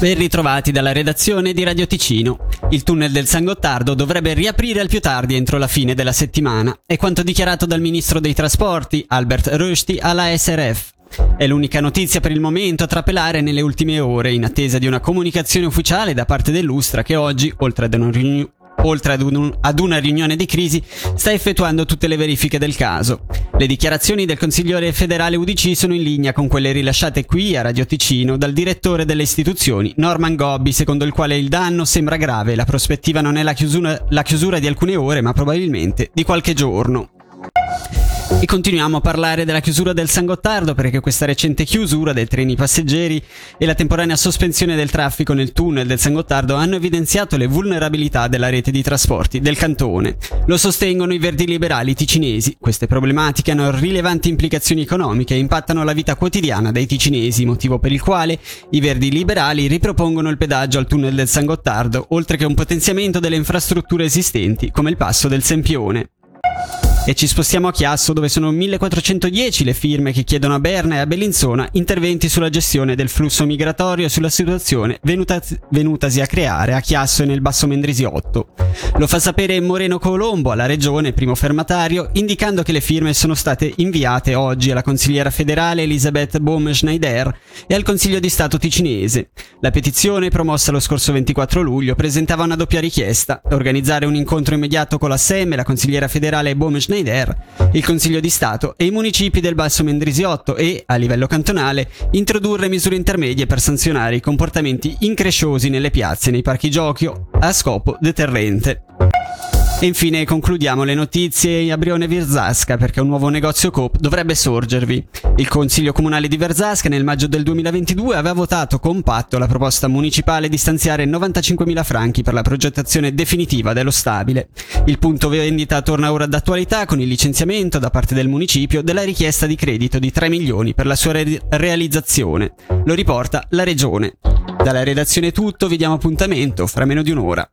Ben ritrovati dalla redazione di Radio Ticino. Il tunnel del San Gottardo dovrebbe riaprire al più tardi entro la fine della settimana, è quanto dichiarato dal ministro dei trasporti, Albert Rushdie, alla SRF. È l'unica notizia per il momento a trapelare nelle ultime ore, in attesa di una comunicazione ufficiale da parte dell'Ustra che oggi, oltre ad un, oltre ad, un, ad, una riunione di crisi, sta effettuando tutte le verifiche del caso. Le dichiarazioni del consigliere federale UDC sono in linea con quelle rilasciate qui a Radio Ticino dal direttore delle istituzioni, Norman Gobbi, secondo il quale il danno sembra grave la prospettiva non è la chiusura, la chiusura di alcune ore, ma probabilmente di qualche giorno. E continuiamo a parlare della chiusura del San Gottardo perché questa recente chiusura dei treni passeggeri e la temporanea sospensione del traffico nel tunnel del San Gottardo hanno evidenziato le vulnerabilità della rete di trasporti del cantone. Lo sostengono i verdi liberali ticinesi. Queste problematiche hanno rilevanti implicazioni economiche e impattano la vita quotidiana dei ticinesi, motivo per il quale i verdi liberali ripropongono il pedaggio al tunnel del San Gottardo, oltre che un potenziamento delle infrastrutture esistenti, come il passo del Sempione. E ci spostiamo a Chiasso dove sono 1410 le firme che chiedono a Berna e a Bellinzona interventi sulla gestione del flusso migratorio e sulla situazione venutasi, venutasi a creare a Chiasso e nel Basso Mendrisiotto. Lo fa sapere Moreno Colombo alla regione, primo fermatario, indicando che le firme sono state inviate oggi alla consigliera federale Elisabeth Bohm-Schneider e al Consiglio di Stato ticinese. La petizione, promossa lo scorso 24 luglio, presentava una doppia richiesta, organizzare un incontro immediato con la SEM, la consigliera federale Bohm-Schneider Schneider, il Consiglio di Stato e i municipi del Basso Mendrisiotto e, a livello cantonale, introdurre misure intermedie per sanzionare i comportamenti incresciosi nelle piazze e nei parchi giochi a scopo deterrente. E infine concludiamo le notizie a Brione Virzasca perché un nuovo negozio Coop dovrebbe sorgervi. Il Consiglio Comunale di Verzasca nel maggio del 2022 aveva votato compatto la proposta municipale di stanziare 95.000 franchi per la progettazione definitiva dello stabile. Il punto vendita torna ora d'attualità con il licenziamento da parte del municipio della richiesta di credito di 3 milioni per la sua re- realizzazione. Lo riporta la Regione. Dalla redazione tutto, vi diamo appuntamento fra meno di un'ora.